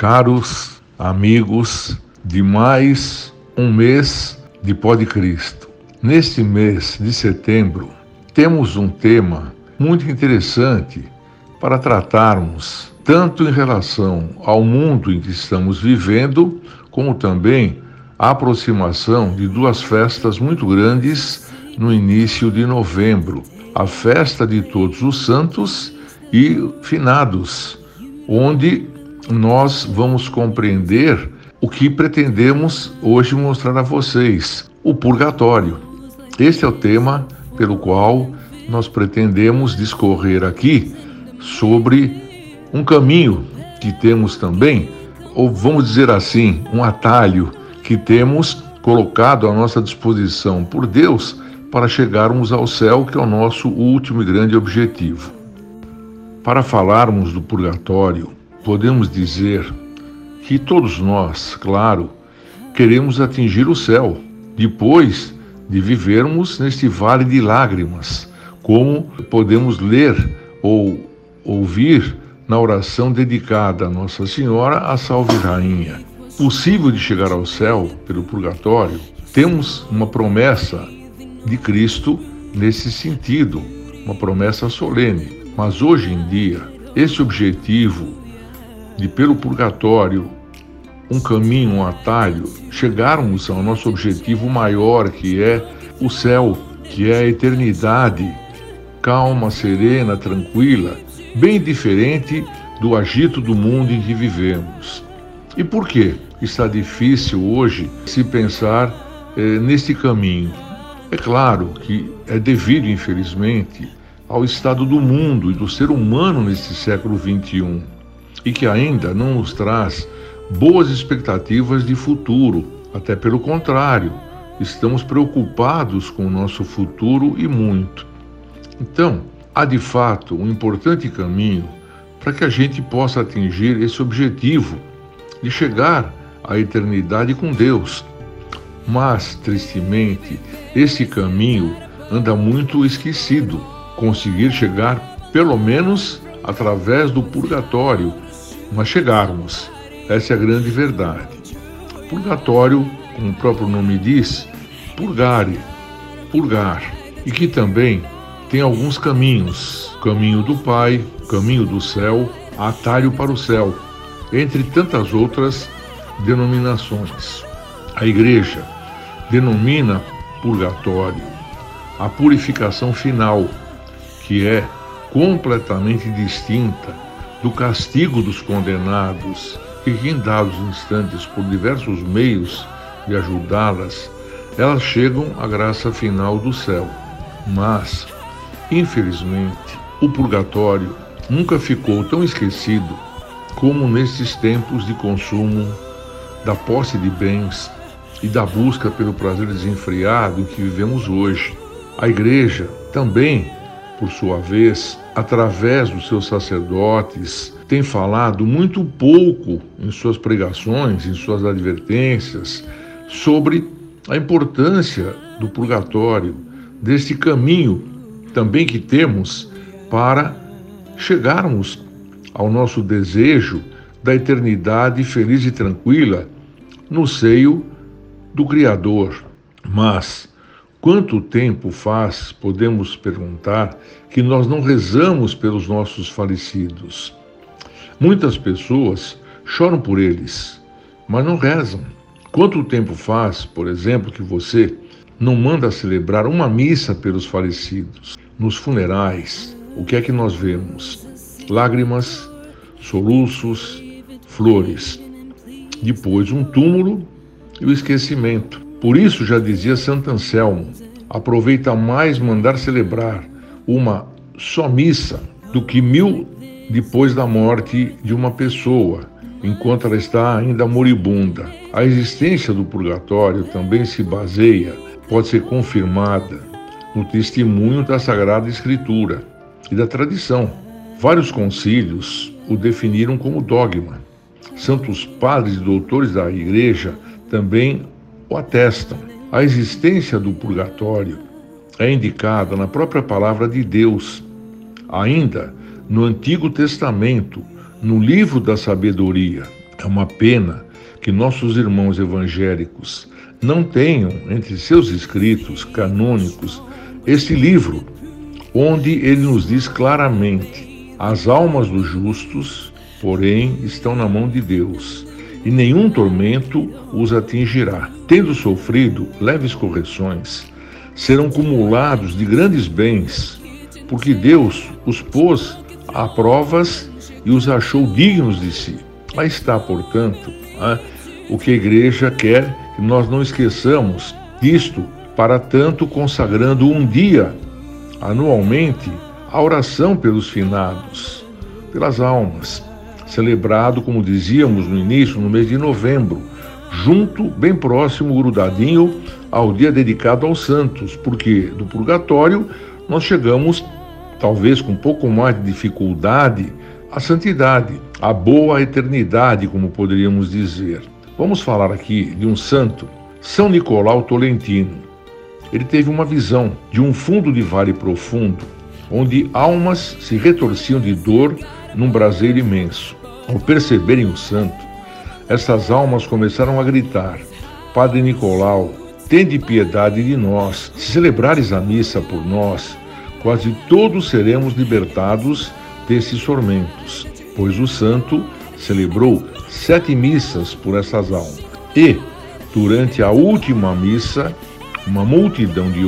caros amigos de mais um mês de Pó de Cristo. Neste mês de setembro, temos um tema muito interessante para tratarmos, tanto em relação ao mundo em que estamos vivendo, como também a aproximação de duas festas muito grandes no início de novembro: a festa de Todos os Santos e Finados, onde nós vamos compreender o que pretendemos hoje mostrar a vocês: o purgatório. Este é o tema pelo qual nós pretendemos discorrer aqui sobre um caminho que temos também, ou vamos dizer assim, um atalho que temos colocado à nossa disposição por Deus para chegarmos ao céu, que é o nosso último e grande objetivo. Para falarmos do purgatório, podemos dizer que todos nós, claro, queremos atingir o céu, depois de vivermos neste vale de lágrimas, como podemos ler ou ouvir na oração dedicada a Nossa Senhora, a Salve Rainha. Possível de chegar ao céu pelo purgatório, temos uma promessa de Cristo nesse sentido, uma promessa solene. Mas hoje em dia, esse objetivo de pelo purgatório, um caminho, um atalho, chegarmos ao nosso objetivo maior, que é o céu, que é a eternidade, calma, serena, tranquila, bem diferente do agito do mundo em que vivemos. E por que está difícil hoje se pensar eh, neste caminho? É claro que é devido, infelizmente, ao estado do mundo e do ser humano neste século XXI e que ainda não nos traz boas expectativas de futuro. Até pelo contrário, estamos preocupados com o nosso futuro e muito. Então, há de fato um importante caminho para que a gente possa atingir esse objetivo de chegar à eternidade com Deus. Mas, tristemente, esse caminho anda muito esquecido. Conseguir chegar, pelo menos, através do purgatório, mas chegarmos. Essa é a grande verdade. Purgatório, como o próprio nome diz, purgare, purgar, e que também tem alguns caminhos: caminho do Pai, caminho do céu, atalho para o céu, entre tantas outras denominações. A Igreja denomina purgatório a purificação final, que é completamente distinta do castigo dos condenados e que, em dados instantes, por diversos meios de ajudá-las, elas chegam à graça final do céu. Mas, infelizmente, o purgatório nunca ficou tão esquecido como nesses tempos de consumo, da posse de bens e da busca pelo prazer desenfreado em que vivemos hoje. A Igreja também, por sua vez, através dos seus sacerdotes, tem falado muito pouco em suas pregações, em suas advertências, sobre a importância do purgatório, deste caminho também que temos para chegarmos ao nosso desejo da eternidade feliz e tranquila no seio do Criador. Mas quanto tempo faz, podemos perguntar, que nós não rezamos pelos nossos falecidos? Muitas pessoas choram por eles, mas não rezam. Quanto tempo faz, por exemplo, que você não manda celebrar uma missa pelos falecidos? Nos funerais, o que é que nós vemos? Lágrimas, soluços, flores. Depois, um túmulo e o esquecimento. Por isso, já dizia Santo Anselmo: aproveita mais mandar celebrar uma só missa do que mil depois da morte de uma pessoa, enquanto ela está ainda moribunda. A existência do purgatório também se baseia, pode ser confirmada, no testemunho da Sagrada Escritura e da tradição. Vários concílios o definiram como dogma. Santos padres e doutores da Igreja também o atestam. A existência do purgatório é indicada na própria palavra de Deus, ainda no Antigo Testamento, no livro da sabedoria. É uma pena que nossos irmãos evangélicos não tenham entre seus escritos canônicos este livro, onde ele nos diz claramente: as almas dos justos, porém, estão na mão de Deus, e nenhum tormento os atingirá. Tendo sofrido leves correções, serão cumulados de grandes bens, porque Deus os pôs a provas e os achou dignos de si. Aí está, portanto, o que a igreja quer que nós não esqueçamos disto, para tanto consagrando um dia anualmente a oração pelos finados, pelas almas, celebrado, como dizíamos no início, no mês de novembro, junto, bem próximo, grudadinho ao dia dedicado aos santos, porque do purgatório nós chegamos, talvez com um pouco mais de dificuldade, à santidade, à boa eternidade, como poderíamos dizer. Vamos falar aqui de um santo, São Nicolau Tolentino. Ele teve uma visão de um fundo de vale profundo, onde almas se retorciam de dor num braseiro imenso. Ao perceberem o santo, essas almas começaram a gritar: Padre Nicolau, tende piedade de nós. Se celebrares a missa por nós, quase todos seremos libertados desses tormentos, pois o santo celebrou sete missas por essas almas. E, durante a última missa, uma multidão de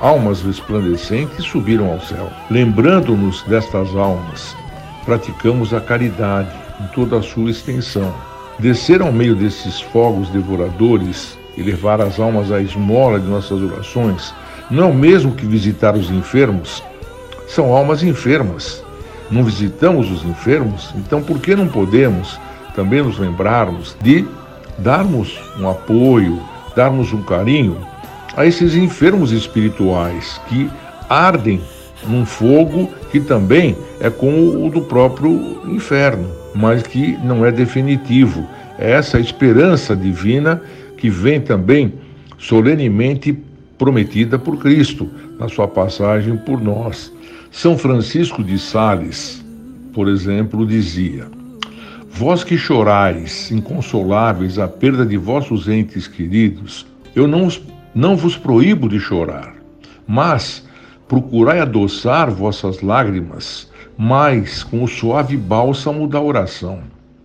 almas resplandecentes subiram ao céu. Lembrando-nos destas almas, praticamos a caridade em toda a sua extensão. Descer ao meio desses fogos devoradores e levar as almas à esmola de nossas orações, não é o mesmo que visitar os enfermos? São almas enfermas. Não visitamos os enfermos? Então por que não podemos também nos lembrarmos de darmos um apoio, darmos um carinho a esses enfermos espirituais que ardem num fogo que também é como o do próprio inferno, mas que não é definitivo. É essa esperança divina que vem também solenemente prometida por Cristo na sua passagem por nós. São Francisco de Sales, por exemplo, dizia: Vós que chorais, inconsoláveis, a perda de vossos entes queridos, eu não, não vos proíbo de chorar, mas procurai adoçar vossas lágrimas mais com o suave bálsamo da oração.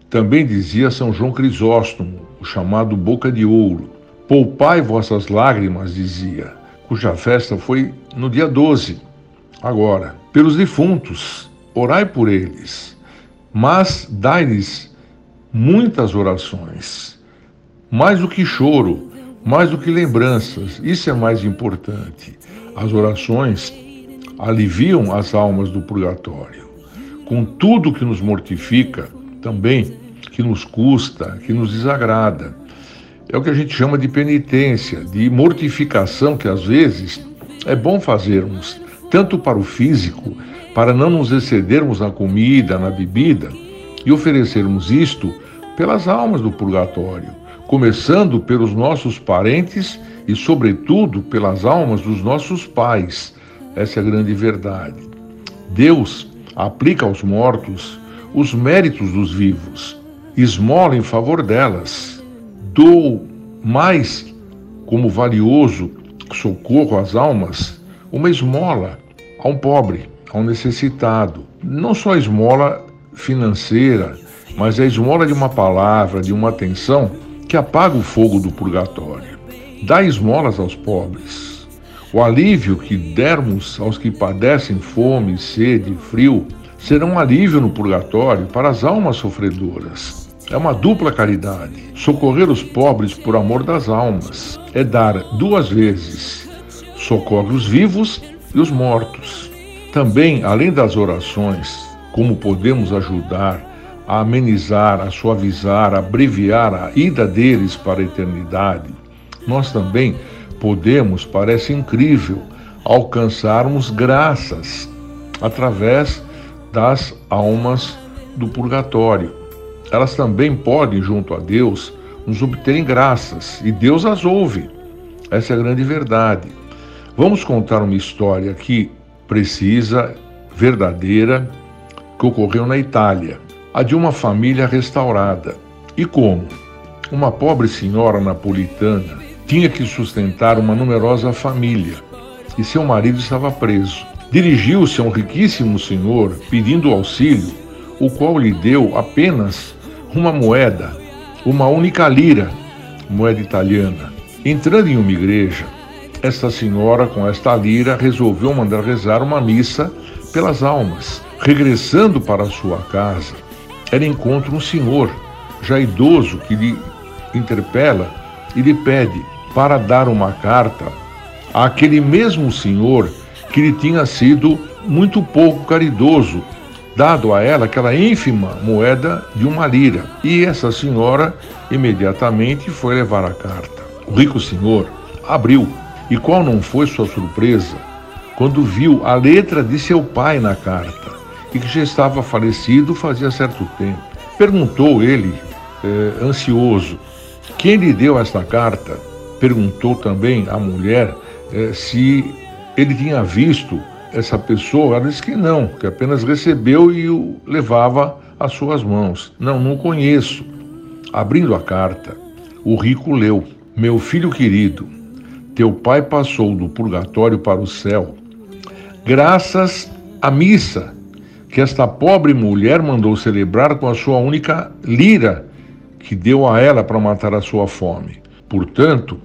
Também dizia São João Crisóstomo, o chamado Boca de Ouro: Poupai vossas lágrimas, dizia, cuja festa foi no dia 12. Agora, pelos defuntos, orai por eles mas dai-lhes muitas orações. Mais do que choro, mais do que lembranças, isso é mais importante. As orações aliviam as almas do purgatório. Com tudo que nos mortifica, também que nos custa, que nos desagrada. É o que a gente chama de penitência, de mortificação que às vezes é bom fazermos, tanto para o físico para não nos excedermos na comida, na bebida, e oferecermos isto pelas almas do purgatório, começando pelos nossos parentes e, sobretudo, pelas almas dos nossos pais. Essa é a grande verdade. Deus aplica aos mortos os méritos dos vivos, esmola em favor delas. Dou mais como valioso socorro às almas uma esmola a um pobre ao necessitado. Não só a esmola financeira, mas a esmola de uma palavra, de uma atenção que apaga o fogo do purgatório. Dá esmolas aos pobres. O alívio que dermos aos que padecem fome, sede, frio, será um alívio no purgatório para as almas sofredoras. É uma dupla caridade. Socorrer os pobres por amor das almas é dar duas vezes. Socorre os vivos e os mortos. Também, além das orações, como podemos ajudar a amenizar, a suavizar, a abreviar a ida deles para a eternidade, nós também podemos, parece incrível, alcançarmos graças através das almas do purgatório. Elas também podem, junto a Deus, nos obterem graças e Deus as ouve. Essa é a grande verdade. Vamos contar uma história aqui precisa, verdadeira, que ocorreu na Itália, a de uma família restaurada. E como? Uma pobre senhora napolitana tinha que sustentar uma numerosa família e seu marido estava preso. Dirigiu-se a um riquíssimo senhor pedindo auxílio, o qual lhe deu apenas uma moeda, uma única lira, moeda italiana. Entrando em uma igreja, esta senhora, com esta lira, resolveu mandar rezar uma missa pelas almas. Regressando para sua casa, ela encontra um senhor, já idoso, que lhe interpela e lhe pede para dar uma carta àquele mesmo senhor que lhe tinha sido muito pouco caridoso, dado a ela aquela ínfima moeda de uma lira. E essa senhora imediatamente foi levar a carta. O rico senhor abriu, e qual não foi sua surpresa quando viu a letra de seu pai na carta, e que já estava falecido fazia certo tempo. Perguntou ele, eh, ansioso, quem lhe deu esta carta? Perguntou também a mulher eh, se ele tinha visto essa pessoa. Ela disse que não, que apenas recebeu e o levava às suas mãos. Não, não conheço. Abrindo a carta, o rico leu: Meu filho querido, teu pai passou do purgatório para o céu, graças à missa que esta pobre mulher mandou celebrar com a sua única lira que deu a ela para matar a sua fome. Portanto,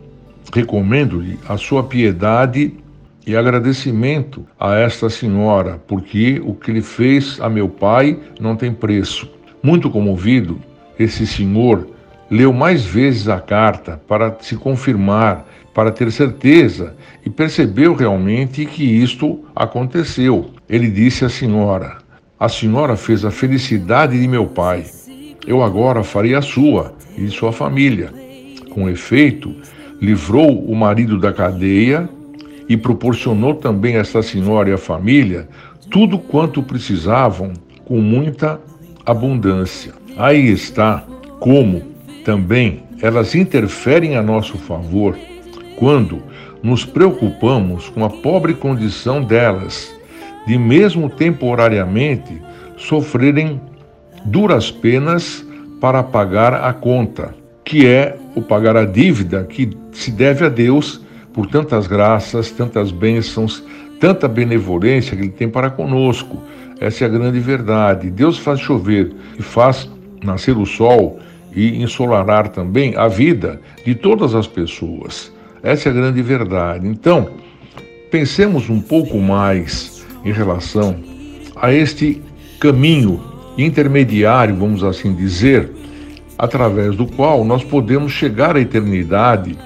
recomendo-lhe a sua piedade e agradecimento a esta senhora, porque o que ele fez a meu pai não tem preço. Muito comovido, esse senhor leu mais vezes a carta para se confirmar, para ter certeza e percebeu realmente que isto aconteceu. Ele disse à senhora: A senhora fez a felicidade de meu pai eu agora farei a sua e de sua família. Com efeito, livrou o marido da cadeia e proporcionou também a esta senhora e a família tudo quanto precisavam com muita abundância. Aí está como também elas interferem a nosso favor quando nos preocupamos com a pobre condição delas, de mesmo temporariamente sofrerem duras penas para pagar a conta, que é o pagar a dívida que se deve a Deus por tantas graças, tantas bênçãos, tanta benevolência que Ele tem para conosco. Essa é a grande verdade. Deus faz chover e faz nascer o sol e ensolarar também a vida de todas as pessoas. Essa é a grande verdade. Então, pensemos um pouco mais em relação a este caminho intermediário, vamos assim dizer, através do qual nós podemos chegar à eternidade,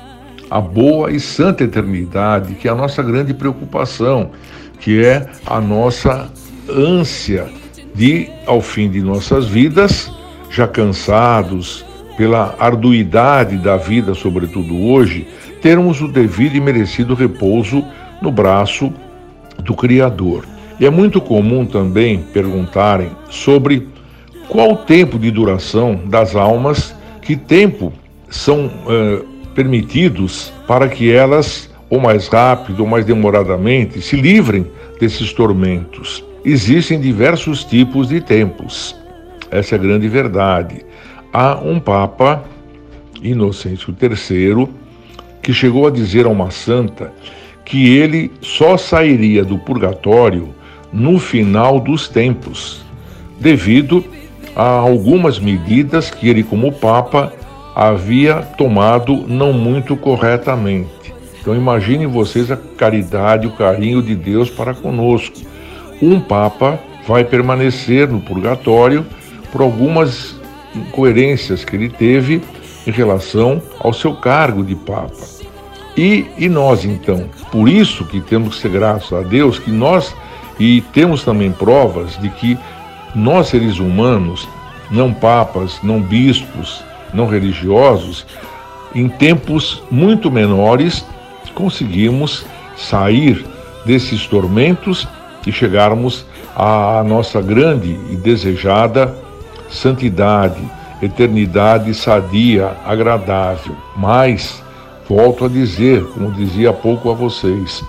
a boa e santa eternidade, que é a nossa grande preocupação, que é a nossa ânsia de, ao fim de nossas vidas, já cansados pela arduidade da vida, sobretudo hoje, termos o devido e merecido repouso no braço do Criador. E é muito comum também perguntarem sobre qual o tempo de duração das almas, que tempo são uh, permitidos para que elas, ou mais rápido ou mais demoradamente, se livrem desses tormentos. Existem diversos tipos de tempos. Essa é a grande verdade. Há um Papa, Inocêncio III, que chegou a dizer a uma santa que ele só sairia do purgatório no final dos tempos, devido a algumas medidas que ele, como Papa, havia tomado não muito corretamente. Então imaginem vocês a caridade, o carinho de Deus para conosco. Um Papa vai permanecer no purgatório por algumas incoerências que ele teve em relação ao seu cargo de Papa. E, e nós então? Por isso que temos que ser graças a Deus que nós e temos também provas de que nós, seres humanos, não papas, não bispos, não religiosos, em tempos muito menores, conseguimos sair desses tormentos e chegarmos à nossa grande e desejada santidade, eternidade sadia, agradável. Mas, volto a dizer, como dizia há pouco a vocês,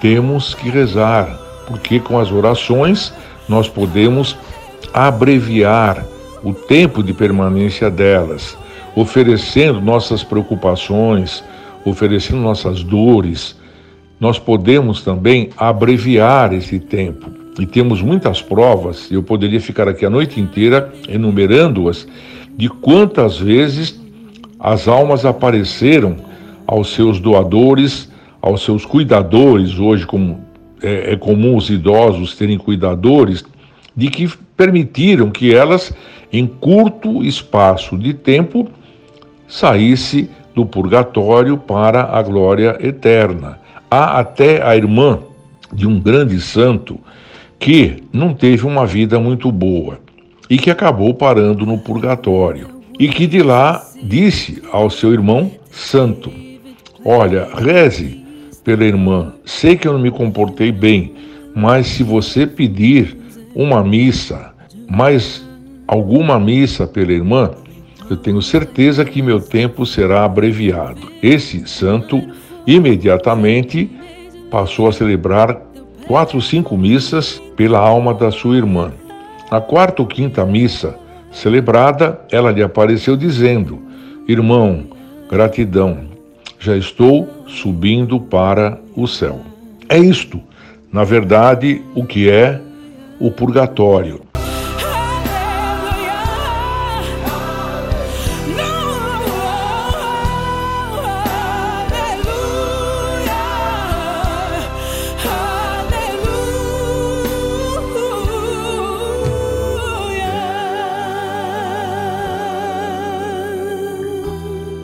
temos que rezar, porque com as orações nós podemos abreviar o tempo de permanência delas, oferecendo nossas preocupações, oferecendo nossas dores, nós podemos também abreviar esse tempo. E temos muitas provas, eu poderia ficar aqui a noite inteira enumerando-as, de quantas vezes as almas apareceram aos seus doadores, aos seus cuidadores, hoje como é, é comum os idosos terem cuidadores, de que permitiram que elas, em curto espaço de tempo, saísse do purgatório para a glória eterna. Há até a irmã de um grande santo que não teve uma vida muito boa e que acabou parando no purgatório. E que de lá disse ao seu irmão santo: Olha, reze pela irmã, sei que eu não me comportei bem, mas se você pedir uma missa, mais alguma missa pela irmã, eu tenho certeza que meu tempo será abreviado. Esse santo imediatamente passou a celebrar quatro, cinco missas pela alma da sua irmã. Na quarta ou quinta missa celebrada, ela lhe apareceu dizendo: Irmão, gratidão, já estou subindo para o céu. É isto, na verdade, o que é o purgatório.